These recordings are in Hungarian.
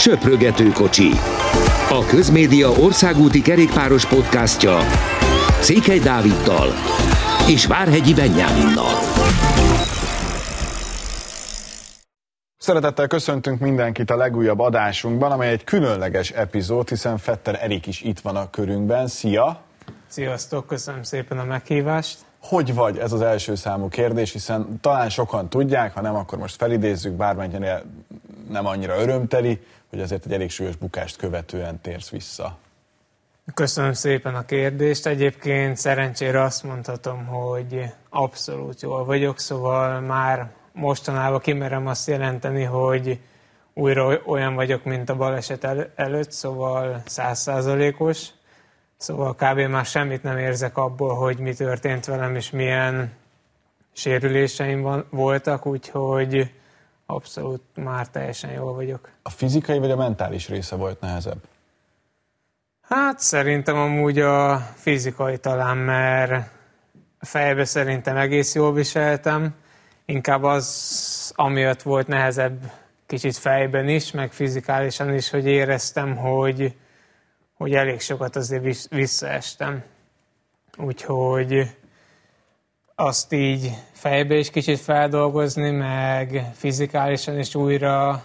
Söprögető kocsi. A Közmédia országúti kerékpáros podcastja Székely Dáviddal és Várhegyi Benyáminnal. Szeretettel köszöntünk mindenkit a legújabb adásunkban, amely egy különleges epizód, hiszen Fetter Erik is itt van a körünkben. Szia! Sziasztok, köszönöm szépen a meghívást. Hogy vagy? Ez az első számú kérdés, hiszen talán sokan tudják, ha nem, akkor most felidézzük, bármennyire nem annyira örömteli, hogy azért egy elég súlyos bukást követően térsz vissza. Köszönöm szépen a kérdést. Egyébként szerencsére azt mondhatom, hogy abszolút jól vagyok, szóval már mostanában kimerem azt jelenteni, hogy újra olyan vagyok, mint a baleset el- előtt, szóval százszázalékos. Szóval kb. már semmit nem érzek abból, hogy mi történt velem, és milyen sérüléseim van, voltak, úgyhogy abszolút már teljesen jól vagyok. A fizikai vagy a mentális része volt nehezebb? Hát szerintem amúgy a fizikai talán, mert a fejbe szerintem egész jól viseltem. Inkább az, amiatt volt nehezebb kicsit fejben is, meg fizikálisan is, hogy éreztem, hogy, hogy elég sokat azért visszaestem. Úgyhogy azt így fejbe is kicsit feldolgozni, meg fizikálisan is újra,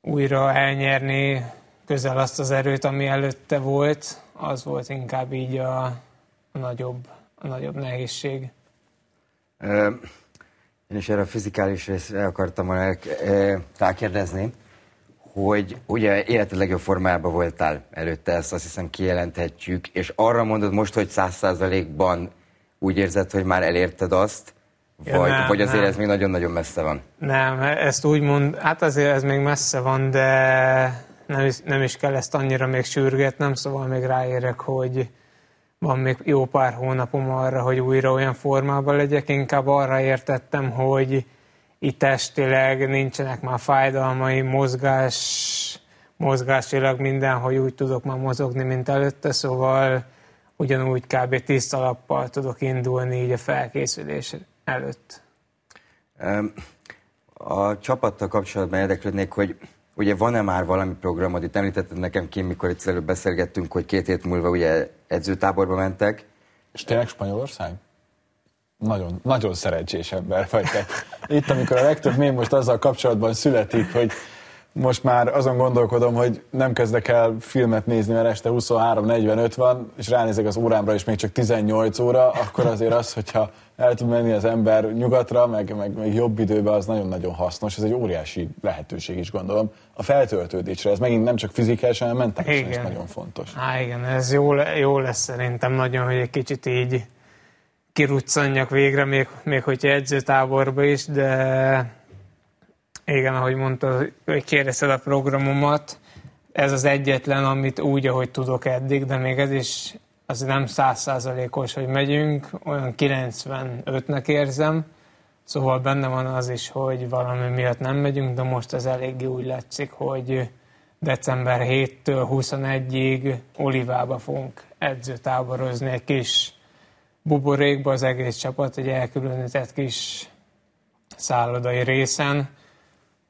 újra elnyerni közel azt az erőt, ami előtte volt, az volt inkább így a, nagyobb, a nagyobb nehézség. Én is erre a fizikális részre akartam rákérdezni, hogy ugye életed legjobb formájában voltál előtte, ezt azt hiszem kijelenthetjük, és arra mondod most, hogy száz százalékban úgy érzed, hogy már elérted azt, Ja, vagy, nem, vagy azért nem. ez még nagyon-nagyon messze van? Nem, ezt úgy mond, hát azért ez még messze van, de nem is, nem is kell ezt annyira még sürgetnem, szóval még ráérek, hogy van még jó pár hónapom arra, hogy újra olyan formában legyek. Inkább arra értettem, hogy itt testileg nincsenek már fájdalmai, mozgás, mozgásilag mindenhogy úgy tudok már mozogni, mint előtte, szóval ugyanúgy kb. tiszta lappal tudok indulni így a felkészülés előtt. A csapattal kapcsolatban érdeklődnék, hogy ugye van-e már valami programod? Itt említetted nekem ki, mikor itt előbb beszélgettünk, hogy két hét múlva ugye edzőtáborba mentek. És tényleg Spanyolország? Nagyon, nagyon szerencsés ember vagy te. Itt, amikor a legtöbb mém most azzal kapcsolatban születik, hogy most már azon gondolkodom, hogy nem kezdek el filmet nézni, mert este 23.45 van, és ránézek az órámra, és még csak 18 óra, akkor azért az, hogyha el tud menni az ember nyugatra, meg, meg, meg jobb időben, az nagyon-nagyon hasznos. Ez egy óriási lehetőség is, gondolom. A feltöltődésre, ez megint nem csak fizikálisan, hanem mentálisan is nagyon fontos. Á, igen, ez jó, jó lesz szerintem nagyon, hogy egy kicsit így kiruccanjak végre, még, még hogyha edzőtáborba is, de igen, ahogy mondta, hogy kérdezted a programomat, ez az egyetlen, amit úgy, ahogy tudok eddig, de még ez is az nem százszázalékos, hogy megyünk, olyan 95-nek érzem, szóval benne van az is, hogy valami miatt nem megyünk, de most ez eléggé úgy látszik, hogy december 7-től 21-ig Olivába fogunk edzőtáborozni egy kis buborékba az egész csapat, egy elkülönített kis szállodai részen,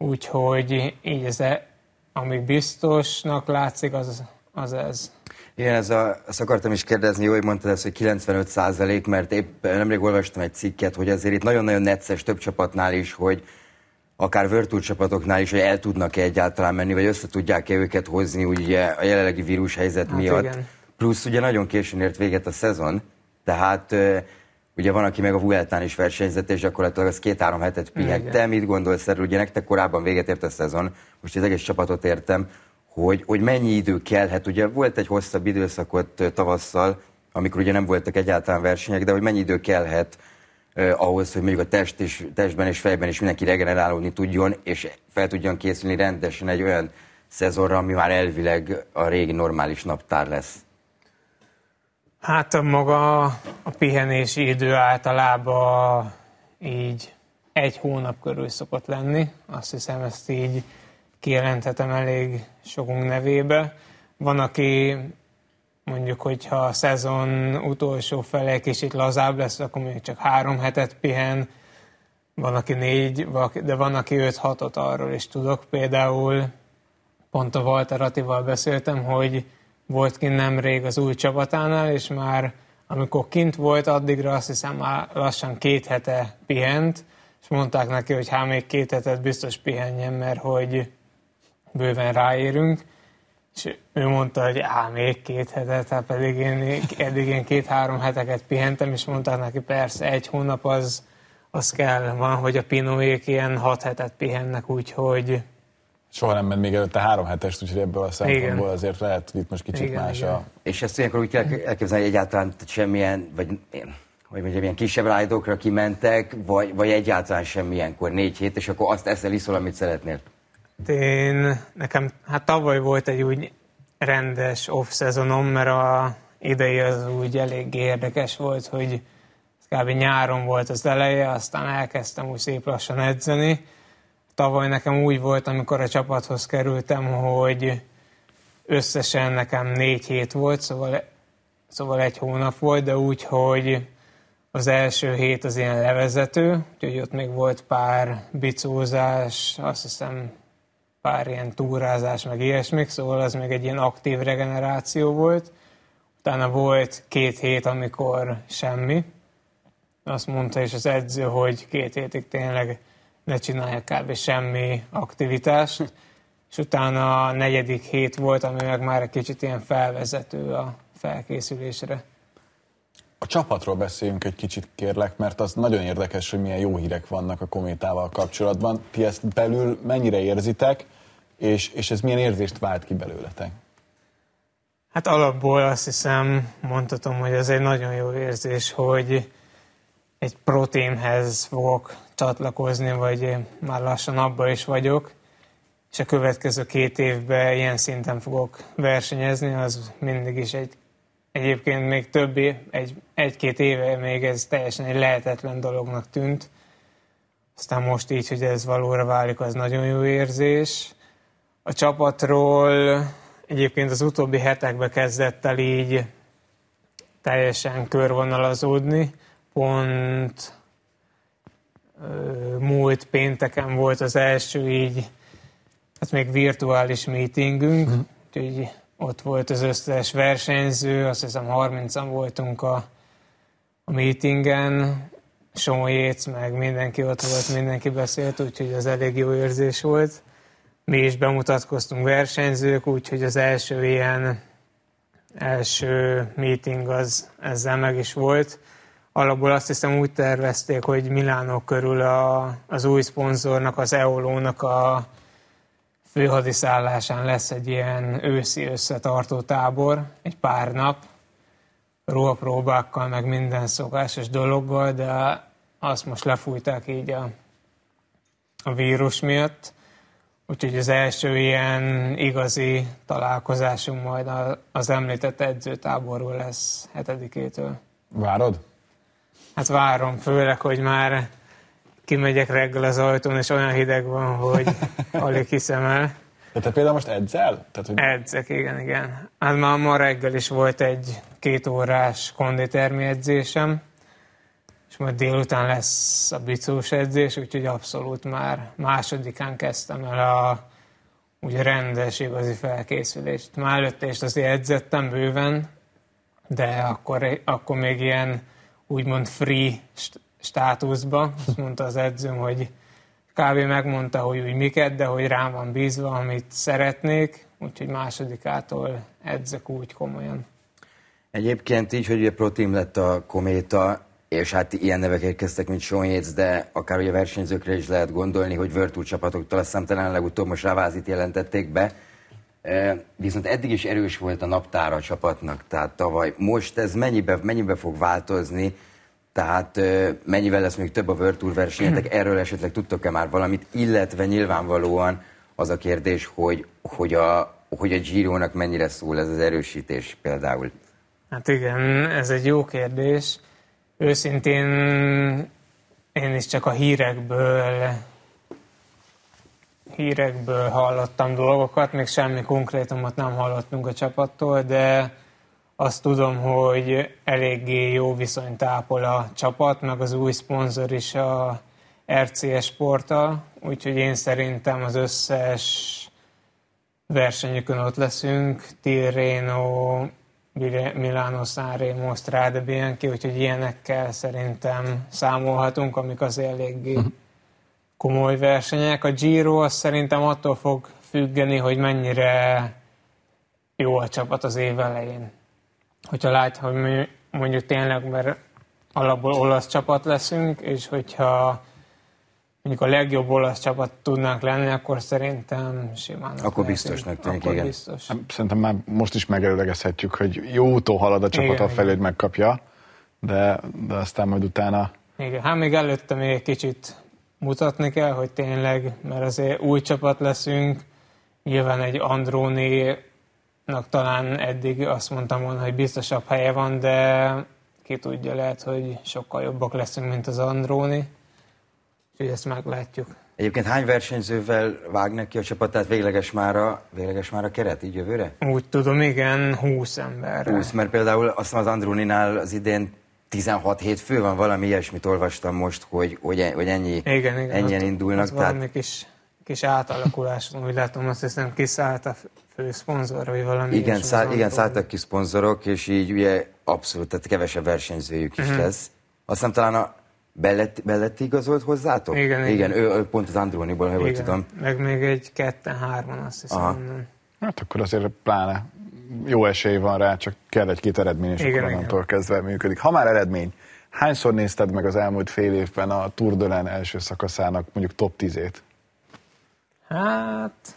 úgyhogy így ez, e- amíg biztosnak látszik, az, az ez. Igen, ez a, ezt akartam is kérdezni, jó, hogy mondtad ezt, hogy 95 százalék, mert épp nemrég olvastam egy cikket, hogy azért itt nagyon-nagyon necces több csapatnál is, hogy akár Virtual csapatoknál is, hogy el tudnak-e egyáltalán menni, vagy össze tudják-e őket hozni ugye a jelenlegi vírus helyzet Hát miatt. igen. Plusz ugye nagyon későn ért véget a szezon, tehát ugye van, aki meg a Vueltán is versenyzett, és gyakorlatilag az két-három hetet pihen. Igen. Mit gondolsz erről? Ugye nektek korábban véget ért a szezon, most az egész csapatot értem, hogy, hogy mennyi idő kellhet. Ugye volt egy hosszabb időszakot tavasszal, amikor ugye nem voltak egyáltalán versenyek, de hogy mennyi idő kellhet eh, ahhoz, hogy mondjuk a test és, testben és fejben is mindenki regenerálódni tudjon, és fel tudjon készülni rendesen egy olyan szezonra, ami már elvileg a régi normális naptár lesz. Hát a maga a pihenési idő általában így egy hónap körül szokott lenni. Azt hiszem, ezt így kijelenthetem elég sokunk nevébe. Van, aki mondjuk, hogyha a szezon utolsó fele kicsit lazább lesz, akkor mondjuk csak három hetet pihen, van, aki négy, de van, aki öt hatot arról is tudok. Például pont a Walter Attival beszéltem, hogy volt kint nemrég az új csapatánál, és már amikor kint volt, addigra azt hiszem már lassan két hete pihent, és mondták neki, hogy hát még két hetet biztos pihenjen, mert hogy bőven ráérünk, és ő mondta, hogy á, még két hetet, hát pedig én eddig én két-három heteket pihentem, és mondták neki, persze, egy hónap az, az kell, van, hogy a pinóék ilyen hat hetet pihennek, úgyhogy Soha nem ment még előtte három hetest, úgyhogy ebből a szempontból Igen. azért lehet itt most kicsit Igen, más igen. a... És ezt ilyenkor úgy kell elképzelni, hogy egyáltalán semmilyen, vagy hogy mondjam, ilyen kisebb rájdokra kimentek, vagy, vagy egyáltalán semmilyenkor, négy hét, és akkor azt eszel, iszol, amit szeretnél. Én, nekem, hát tavaly volt egy úgy rendes off-szezonom, mert a idei az úgy elég érdekes volt, hogy kb. nyáron volt az eleje, aztán elkezdtem úgy szép lassan edzeni. Tavaly nekem úgy volt, amikor a csapathoz kerültem, hogy összesen nekem négy hét volt, szóval, szóval egy hónap volt, de úgy, hogy az első hét az ilyen levezető, úgyhogy ott még volt pár bicózás, azt hiszem pár ilyen túrázás, meg ilyesmik, szóval az még egy ilyen aktív regeneráció volt. Utána volt két hét, amikor semmi. Azt mondta is az edző, hogy két hétig tényleg ne csináljak kb. semmi aktivitást. És utána a negyedik hét volt, ami meg már egy kicsit ilyen felvezető a felkészülésre. A csapatról beszéljünk egy kicsit, kérlek, mert az nagyon érdekes, hogy milyen jó hírek vannak a kométával kapcsolatban. Ti ezt belül mennyire érzitek, és, és ez milyen érzést vált ki belőletek? Hát alapból azt hiszem, mondhatom, hogy ez egy nagyon jó érzés, hogy egy proténhez fogok csatlakozni, vagy már lassan abba is vagyok, és a következő két évben ilyen szinten fogok versenyezni, az mindig is egy, egyébként még többé, egy, egy-két éve még ez teljesen egy lehetetlen dolognak tűnt. Aztán most így, hogy ez valóra válik, az nagyon jó érzés. A csapatról egyébként az utóbbi hetekben kezdett el így teljesen körvonalazódni. Pont múlt pénteken volt az első így, hát még virtuális meetingünk, mm. úgyhogy ott volt az összes versenyző, azt hiszem 30-an voltunk a, a meetingen, Yates, meg mindenki ott volt, mindenki beszélt, úgyhogy az elég jó érzés volt. Mi is bemutatkoztunk versenyzők, úgyhogy az első ilyen első meeting az ezzel meg is volt. Alapból azt hiszem úgy tervezték, hogy Milánó körül a, az új szponzornak, az Eolónak a főhadiszállásán lesz egy ilyen őszi összetartó tábor, egy pár nap, ruhapróbákkal, meg minden szokásos dologgal, de azt most lefújták így a, a vírus miatt. Úgyhogy az első ilyen igazi találkozásunk majd az említett edzőtáborról lesz hetedikétől. Várod? Hát várom, főleg, hogy már kimegyek reggel az ajtón, és olyan hideg van, hogy alig hiszem el. De te például most edzel? Tehát, hogy Edzek, igen, igen. Hát már ma reggel is volt egy két órás konditermi edzésem, és majd délután lesz a bicós edzés, úgyhogy abszolút már másodikán kezdtem el a úgy rendes, igazi felkészülést. Már előtte is azért edzettem bőven, de akkor, akkor még ilyen úgymond free st- státuszba. Azt mondta az edzőm, hogy kb. megmondta, hogy úgy miket, de hogy rám van bízva, amit szeretnék, úgyhogy másodikától edzek úgy komolyan. Egyébként így, hogy ugye Protein lett a kométa, és hát ilyen nevek érkeztek, mint Sean Yates, de akár ugye versenyzőkre is lehet gondolni, hogy Virtual csapatoktól azt hiszem talán legutóbb most Rávázit jelentették be. Viszont eddig is erős volt a naptára a csapatnak, tehát tavaly. Most ez mennyibe, mennyibe fog változni, tehát mennyivel lesz még több a Virtual versenyetek, erről esetleg tudtok-e már valamit, illetve nyilvánvalóan az a kérdés, hogy, hogy a, hogy a Giro-nak mennyire szól ez az erősítés például. Hát igen, ez egy jó kérdés. Őszintén én is csak a hírekből hírekből hallottam dolgokat, még semmi konkrétumot nem hallottunk a csapattól, de azt tudom, hogy eléggé jó viszonyt ápol a csapat, meg az új szponzor is a RCS sporttal, úgyhogy én szerintem az összes versenyükön ott leszünk, Tirreno, Milano, Sanremo, Strade Bianchi, úgyhogy ilyenekkel szerintem számolhatunk, amik az eléggé uh-huh. Komoly versenyek. A Giro az szerintem attól fog függeni, hogy mennyire jó a csapat az év elején. Hogyha lát, hogy mi mondjuk tényleg, mert alapból olasz csapat leszünk, és hogyha mondjuk a legjobb olasz csapat tudnánk lenni, akkor szerintem simán. Akkor biztosnak tűnik, igen. Biztos. Hát szerintem már most is megelőlegezhetjük, hogy jó úton halad a csapat a felé, hogy megkapja, de, de aztán majd utána... Igen, hát még előtte még egy kicsit mutatni kell, hogy tényleg, mert azért új csapat leszünk, nyilván egy Andróni talán eddig azt mondtam volna, hogy biztosabb helye van, de ki tudja, lehet, hogy sokkal jobbak leszünk, mint az Andróni. Úgyhogy ezt meglátjuk. Egyébként hány versenyzővel vág neki a csapatát végleges már a, végleges már a keret így jövőre? Úgy tudom, igen, 20 ember. 20, mert például azt az Andróninál az idén 16 hétfő van, valami ilyesmit olvastam most, hogy, hogy, hogy ennyi, igen, igen, ennyien ott, indulnak. Ott tehát... valami kis, kis átalakuláson, úgy látom, azt hiszem kiszállt a fő szponzor, vagy valami. Igen, szá, igen szálltak ki szponzorok, és így ugye abszolút, tehát kevesebb versenyzőjük is uh-huh. lesz. Aztán talán a Belletti, Belletti igazolt hozzátok? Igen, igen. igen. Ő, ő pont az Andróniból, ha jól tudom. Meg még egy ketten-hárman, azt hiszem. Aha. Hát akkor azért pláne jó esély van rá, csak kell egy-két eredmény, és igen, akkor onnantól kezdve működik. Ha már eredmény, hányszor nézted meg az elmúlt fél évben a Tour de első szakaszának mondjuk top 10-ét? Hát,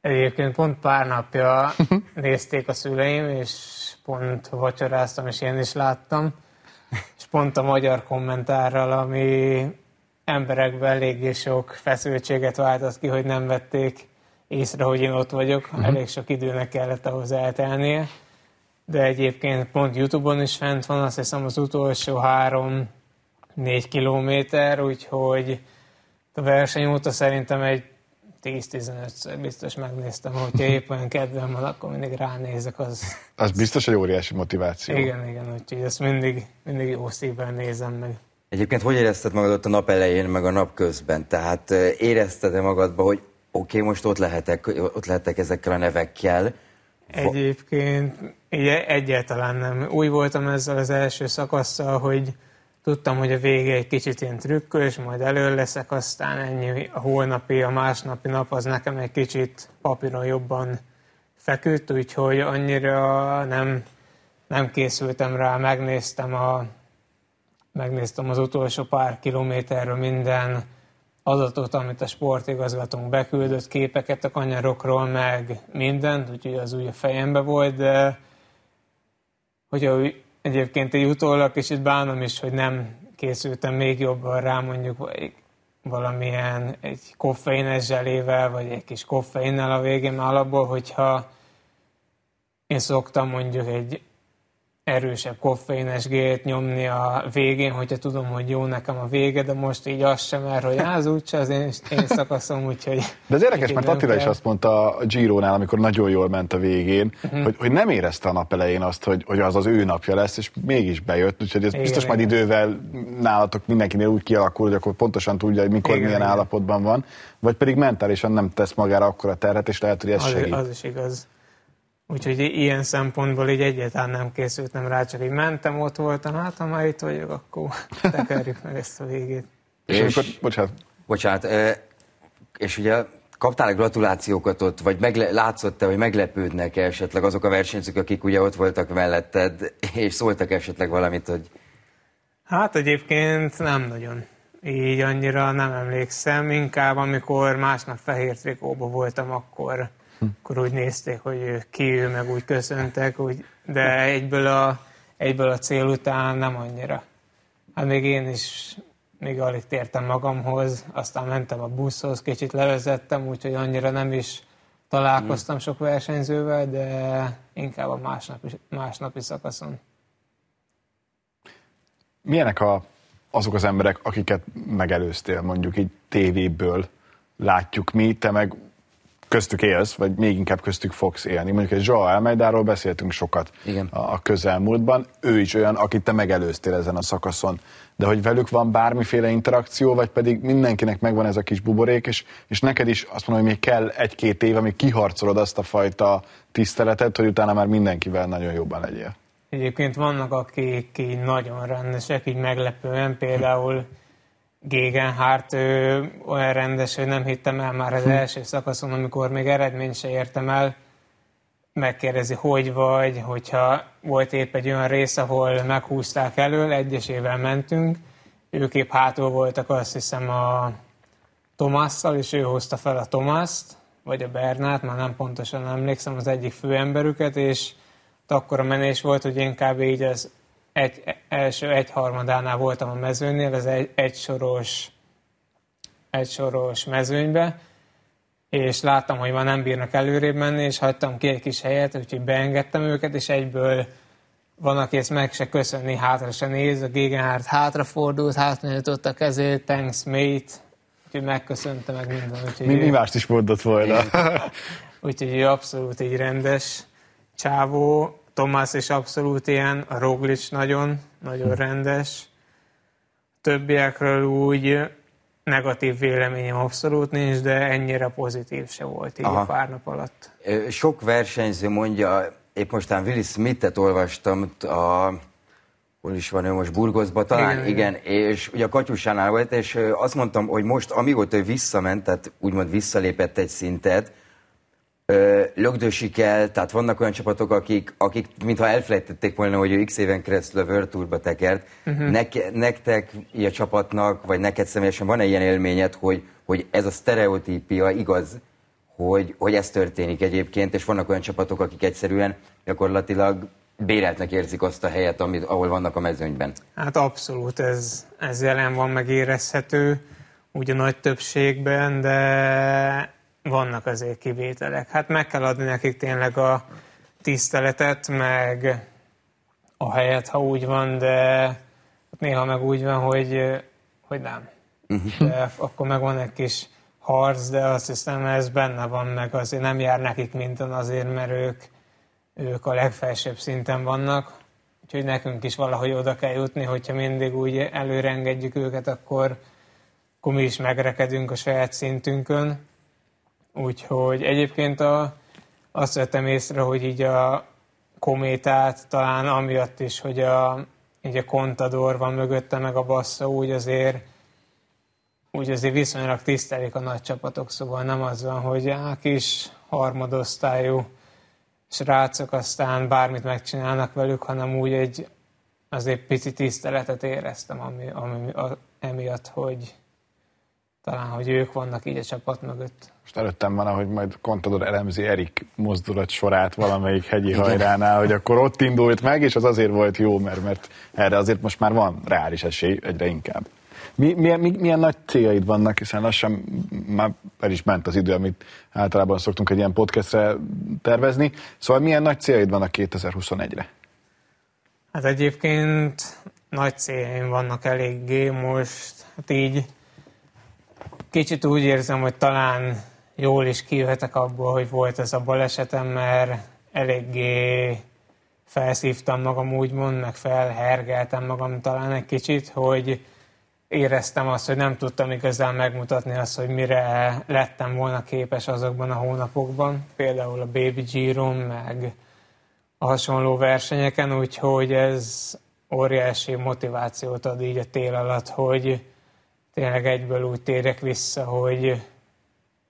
egyébként pont pár napja nézték a szüleim, és pont vacsoráztam, és én is láttam és pont a magyar kommentárral, ami emberekben eléggé sok feszültséget váltott ki, hogy nem vették észre, hogy én ott vagyok. Uh-huh. Elég sok időnek kellett ahhoz eltelnie. De egyébként pont Youtube-on is fent van, azt hiszem az utolsó három-négy kilométer, úgyhogy a verseny óta szerintem egy 10-15-ször biztos megnéztem, hogyha éppen kedvem van, akkor mindig ránézek. Az, az biztos egy óriási motiváció. Igen, igen, úgyhogy ezt mindig, mindig jó szívvel nézem meg. Egyébként hogy érezted magad ott a nap elején, meg a nap közben? Tehát érezted-e magadba, hogy oké, okay, most ott lehetek, ott lehetek ezekkel a nevekkel? Egyébként egyáltalán nem. Új voltam ezzel az első szakasszal, hogy Tudtam, hogy a vége egy kicsit ilyen trükkös, majd elő leszek, aztán ennyi a holnapi, a másnapi nap az nekem egy kicsit papíron jobban feküdt, úgyhogy annyira nem, nem készültem rá, megnéztem, a, megnéztem az utolsó pár kilométerről minden adatot, amit a sportigazgatónk beküldött, képeket a kanyarokról, meg mindent, úgyhogy az úgy a fejembe volt, de hogyha Egyébként egy utólag kicsit bánom is, hogy nem készültem még jobban rá mondjuk valamilyen egy koffeines zselével, vagy egy kis koffeinnel a végén, alapból, hogyha én szoktam mondjuk egy erősebb koffeines gét nyomni a végén, hogyha tudom, hogy jó nekem a vége, de most így az sem, mert hogy az úgyse az én, én szakaszom, úgyhogy... De az érdekes, mert Attila is azt mondta a Giro-nál, amikor nagyon jól ment a végén, uh-huh. hogy, hogy nem érezte a nap elején azt, hogy, hogy az az ő napja lesz, és mégis bejött, úgyhogy ez igen, biztos igen. majd idővel nálatok mindenkinél úgy kialakul, hogy akkor pontosan tudja, hogy mikor igen, milyen igen. állapotban van, vagy pedig mentálisan nem tesz magára akkora terhet, és lehet, hogy ez az, segít. Az is igaz. Úgyhogy ilyen szempontból így egyáltalán nem készültem rá, csak így mentem, ott voltam, hát ha már itt vagyok, akkor tekerjük meg ezt a végét. És, és akkor, bocsánat. Bocsánat, és ugye kaptál gratulációkat ott, vagy megle- látszott-e, hogy meglepődnek -e esetleg azok a versenyzők, akik ugye ott voltak melletted, és szóltak esetleg valamit, hogy... Hát egyébként nem nagyon. Így annyira nem emlékszem, inkább amikor másnap fehér trikóba voltam, akkor akkor úgy nézték, hogy ki ő, meg úgy köszöntek, úgy, de egyből a, egyből a cél után nem annyira. Hát még én is még alig tértem magamhoz, aztán mentem a buszhoz, kicsit levezettem, úgyhogy annyira nem is találkoztam sok versenyzővel, de inkább a másnapi, másnapi szakaszon. Milyenek a, azok az emberek, akiket megelőztél, mondjuk így tévéből látjuk mi, te meg köztük élsz, vagy még inkább köztük fogsz élni. Mondjuk egy Joao Almeidáról beszéltünk sokat Igen. a közelmúltban. Ő is olyan, akit te megelőztél ezen a szakaszon. De hogy velük van bármiféle interakció, vagy pedig mindenkinek megvan ez a kis buborék, és, és neked is azt mondom, hogy még kell egy-két év, amíg kiharcolod azt a fajta tiszteletet, hogy utána már mindenkivel nagyon jobban legyél. Egyébként vannak, akik így nagyon rendesek, így meglepően, például Gegenhardt ő olyan rendes, hogy nem hittem el már az első szakaszon, amikor még eredményt se értem el, megkérdezi, hogy vagy, hogyha volt épp egy olyan rész, ahol meghúzták elől, egyesével mentünk, ők épp hátul voltak azt hiszem a Tomasszal, és ő hozta fel a Tomaszt, vagy a Bernát, már nem pontosan emlékszem, az egyik főemberüket, és akkor a menés volt, hogy én kb. így az egy, első egyharmadánál voltam a mezőnél, az egy, egy soros, egy soros mezőnybe, és láttam, hogy már nem bírnak előrébb menni, és hagytam ki egy kis helyet, úgyhogy beengedtem őket, és egyből van, aki ezt meg se köszönni, hátra se néz, a Gegenhardt hátrafordult, hátranyújtott a kezét, thanks mate, úgyhogy megköszönte meg minden. Úgyhogy Mi, ő- mi mást is mondott volna. Úgyhogy ő abszolút egy rendes csávó. Tomás is abszolút ilyen, a Roglic nagyon, nagyon rendes. Többiekről úgy negatív véleményem abszolút nincs, de ennyire pozitív se volt így Aha. a pár nap alatt. Sok versenyző mondja, épp mostán Willis Smith-et olvastam, a, hol is van ő most, Burgoszba talán, Igen, igen, igen, és ugye a Katyusánál volt, és azt mondtam, hogy most, amióta ő visszament, tehát úgymond visszalépett egy szintet, ö, lögdösik el, tehát vannak olyan csapatok, akik, akik mintha elfelejtették volna, hogy ő x éven keresztül a World Tourba tekert. Uh-huh. Neke, nektek, a csapatnak, vagy neked személyesen van-e ilyen élményed, hogy, hogy ez a sztereotípia igaz, hogy, hogy ez történik egyébként, és vannak olyan csapatok, akik egyszerűen gyakorlatilag béreltnek érzik azt a helyet, amit, ahol vannak a mezőnyben. Hát abszolút ez, ez jelen van, megérezhető, úgy a nagy többségben, de vannak azért kivételek. Hát meg kell adni nekik tényleg a tiszteletet, meg a helyet, ha úgy van, de néha meg úgy van, hogy, hogy nem. De akkor meg van egy kis harc, de azt hiszem ez benne van, meg azért nem jár nekik minden azért, mert ők, ők a legfelsőbb szinten vannak. Úgyhogy nekünk is valahogy oda kell jutni, hogyha mindig úgy előre engedjük őket, akkor, akkor mi is megrekedünk a saját szintünkön. Úgyhogy egyébként a, azt vettem észre, hogy így a kométát talán amiatt is, hogy a, így a kontador van mögötte, meg a bassza, úgy azért úgy azért viszonylag tisztelik a nagy csapatok, szóval nem az van, hogy á, kis harmadosztályú srácok aztán bármit megcsinálnak velük, hanem úgy egy azért pici tiszteletet éreztem, ami, ami a, emiatt, hogy talán, hogy ők vannak így a csapat mögött. Most előttem van, ahogy majd Contador elemzi Erik mozdulat sorát valamelyik hegyi hajránál, hogy akkor ott indult meg, és az azért volt jó, mert, mert erre azért most már van reális esély egyre inkább. Mi, milyen, mi, milyen nagy céljaid vannak, hiszen lassan már el is ment az idő, amit általában szoktunk egy ilyen podcastre tervezni. Szóval milyen nagy céljaid vannak 2021-re? Hát egyébként nagy céljaim vannak eléggé most, hát így kicsit úgy érzem, hogy talán jól is kijöhetek abból, hogy volt ez a balesetem, mert eléggé felszívtam magam úgymond, meg felhergeltem magam talán egy kicsit, hogy éreztem azt, hogy nem tudtam igazán megmutatni azt, hogy mire lettem volna képes azokban a hónapokban, például a Baby Giro, meg a hasonló versenyeken, úgyhogy ez óriási motivációt ad így a tél alatt, hogy tényleg egyből úgy térek vissza, hogy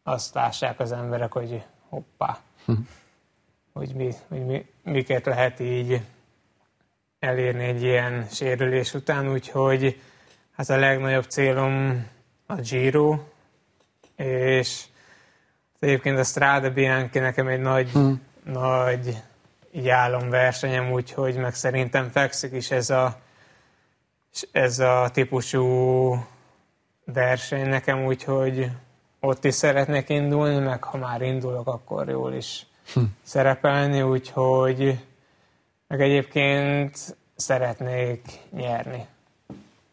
azt lássák az emberek, hogy hoppá, hogy, mi, hogy mi, miket lehet így elérni egy ilyen sérülés után, úgyhogy hát a legnagyobb célom a Giro, és egyébként a Strada Bianchi nekem egy nagy, hmm. nagy így álomversenyem, úgyhogy meg szerintem fekszik is ez a, ez a típusú verseny nekem, úgyhogy ott is szeretnék indulni, meg ha már indulok, akkor jól is hm. szerepelni, úgyhogy meg egyébként szeretnék nyerni.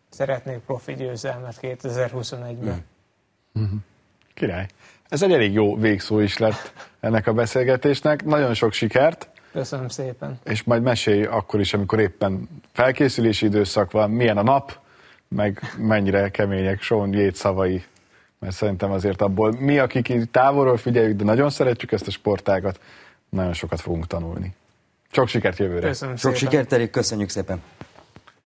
Szeretnék profi győzelmet 2021-ben. Király. Ez egy elég jó végszó is lett ennek a beszélgetésnek. Nagyon sok sikert, Köszönöm szépen. és majd mesélj akkor is, amikor éppen felkészülési időszak van, milyen a nap, meg mennyire kemények Sean Yates szavai, mert szerintem azért abból mi, akik így távolról figyeljük, de nagyon szeretjük ezt a sportágat, nagyon sokat fogunk tanulni. Sok sikert jövőre! Köszönöm Sok szépen. sikert, Erik, köszönjük szépen.